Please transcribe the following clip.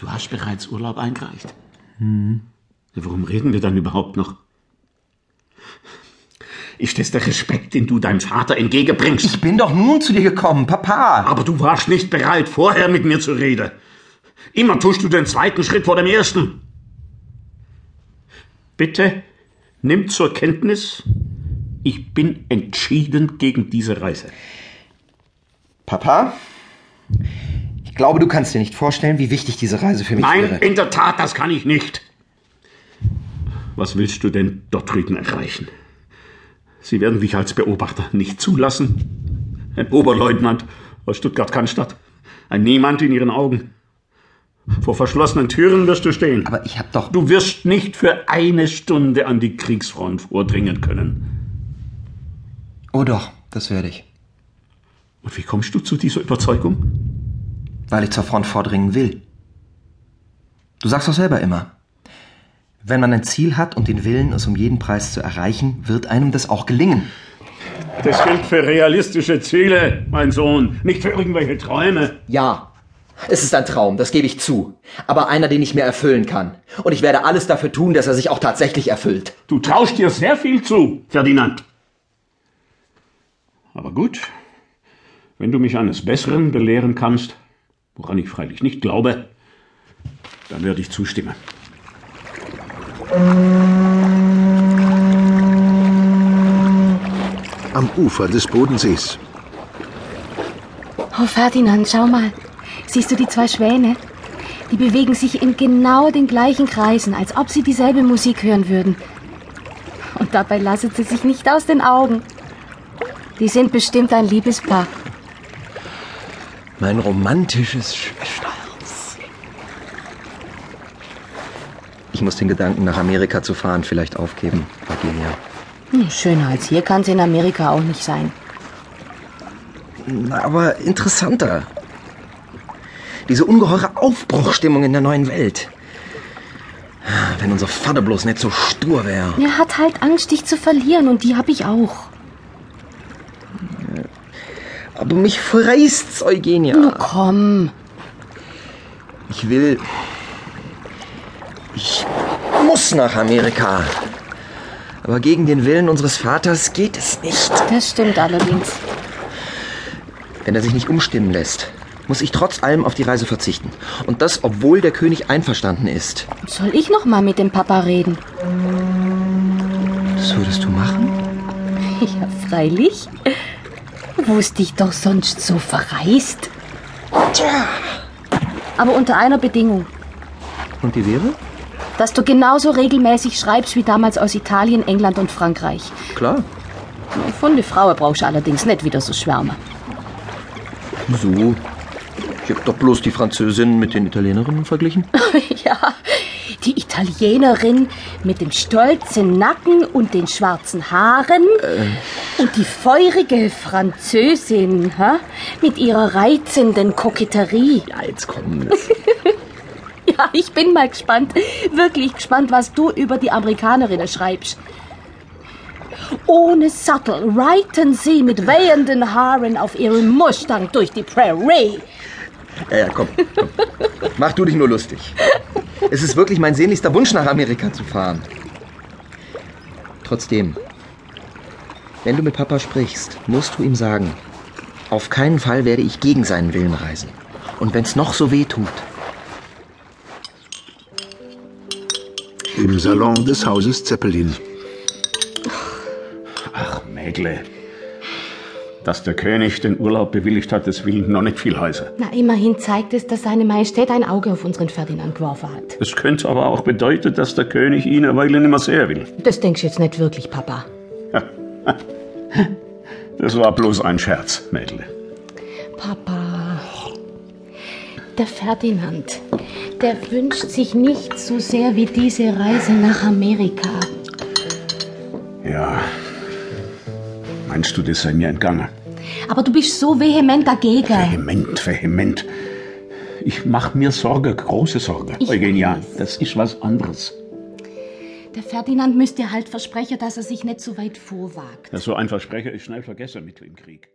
Du hast bereits Urlaub eingereicht. Hm. Warum reden wir dann überhaupt noch? Ist das der Respekt, den du deinem Vater entgegenbringst? Ich bin doch nun zu dir gekommen, Papa. Aber du warst nicht bereit, vorher mit mir zu reden. Immer tust du den zweiten Schritt vor dem ersten. Bitte, nimm zur Kenntnis, ich bin entschieden gegen diese Reise. Papa, glaube, du kannst dir nicht vorstellen, wie wichtig diese Reise für mich Nein, wäre. in der Tat, das kann ich nicht. Was willst du denn dort drüben erreichen? Sie werden dich als Beobachter nicht zulassen. Ein Oberleutnant aus Stuttgart-Cannstatt. Ein Niemand in ihren Augen. Vor verschlossenen Türen wirst du stehen. Aber ich hab doch. Du wirst nicht für eine Stunde an die Kriegsfront vordringen können. Oh doch, das werde ich. Und wie kommst du zu dieser Überzeugung? Weil ich zur Front vordringen will. Du sagst doch selber immer. Wenn man ein Ziel hat und den Willen, es um jeden Preis zu erreichen, wird einem das auch gelingen. Das gilt für realistische Ziele, mein Sohn, nicht für irgendwelche Träume. Ja, es ist ein Traum, das gebe ich zu. Aber einer, den ich mir erfüllen kann. Und ich werde alles dafür tun, dass er sich auch tatsächlich erfüllt. Du traust dir sehr viel zu, Ferdinand. Aber gut, wenn du mich eines Besseren belehren kannst, woran ich freilich nicht glaube, dann werde ich zustimmen. Am Ufer des Bodensees. Oh, Ferdinand, schau mal. Siehst du die zwei Schwäne? Die bewegen sich in genau den gleichen Kreisen, als ob sie dieselbe Musik hören würden. Und dabei lassen sie sich nicht aus den Augen. Die sind bestimmt ein Liebespaar. Mein romantisches Schwesterherz. Ich muss den Gedanken, nach Amerika zu fahren, vielleicht aufgeben, Virginia. Hm, schöner als hier kann es in Amerika auch nicht sein. Na, aber interessanter. Diese ungeheure Aufbruchstimmung in der neuen Welt. Wenn unser Vater bloß nicht so stur wäre. Er hat halt Angst, dich zu verlieren und die hab ich auch. Aber mich verreißt's, Eugenia. Na komm. Ich will. Ich muss nach Amerika. Aber gegen den Willen unseres Vaters geht es nicht. Das stimmt allerdings. Wenn er sich nicht umstimmen lässt, muss ich trotz allem auf die Reise verzichten. Und das, obwohl der König einverstanden ist. Soll ich noch mal mit dem Papa reden? Das würdest du machen? Ja, freilich. Wusste ich doch sonst so verreist. Tja. Aber unter einer Bedingung. Und die wäre? Dass du genauso regelmäßig schreibst wie damals aus Italien, England und Frankreich. Klar. Von der Frau brauchst du allerdings nicht wieder so schwärmen. Wieso? Ich hab doch bloß die Französin mit den Italienerinnen verglichen. ja, die Italienerin mit dem stolzen Nacken und den schwarzen Haaren. Und die feurige Französin hä? mit ihrer reizenden Koketterie. Ja, jetzt komm. Ja, ich bin mal gespannt, wirklich gespannt, was du über die Amerikanerinnen schreibst. Ohne Sattel reiten sie mit wehenden Haaren auf ihrem Mustang durch die Prairie. Ja, ja, komm, komm. Mach du dich nur lustig. Es ist wirklich mein sehnlichster Wunsch, nach Amerika zu fahren. Trotzdem, wenn du mit Papa sprichst, musst du ihm sagen, auf keinen Fall werde ich gegen seinen Willen reisen. Und wenn's noch so weh tut, Im Salon des Hauses Zeppelin. Ach, Mägle. Dass der König den Urlaub bewilligt hat, das will noch nicht viel heißen. Na, immerhin zeigt es, dass seine Majestät ein Auge auf unseren Ferdinand geworfen hat. Es könnte aber auch bedeuten, dass der König ihn eine Weile nicht mehr sehen will. Das denkst du jetzt nicht wirklich, Papa. Das war bloß ein Scherz, Mädle. Papa. Der Ferdinand, der wünscht sich nicht so sehr wie diese Reise nach Amerika. Ja. Meinst du, das sei mir entgangen? Aber du bist so vehement dagegen. Vehement, vehement. Ich mach mir Sorge, große Sorge. Ich Eugenia, weiß. das ist was anderes. Der Ferdinand müsste halt versprechen, dass er sich nicht so weit vorwagt. Ja, so ein Versprecher ist schnell vergessen mit im Krieg.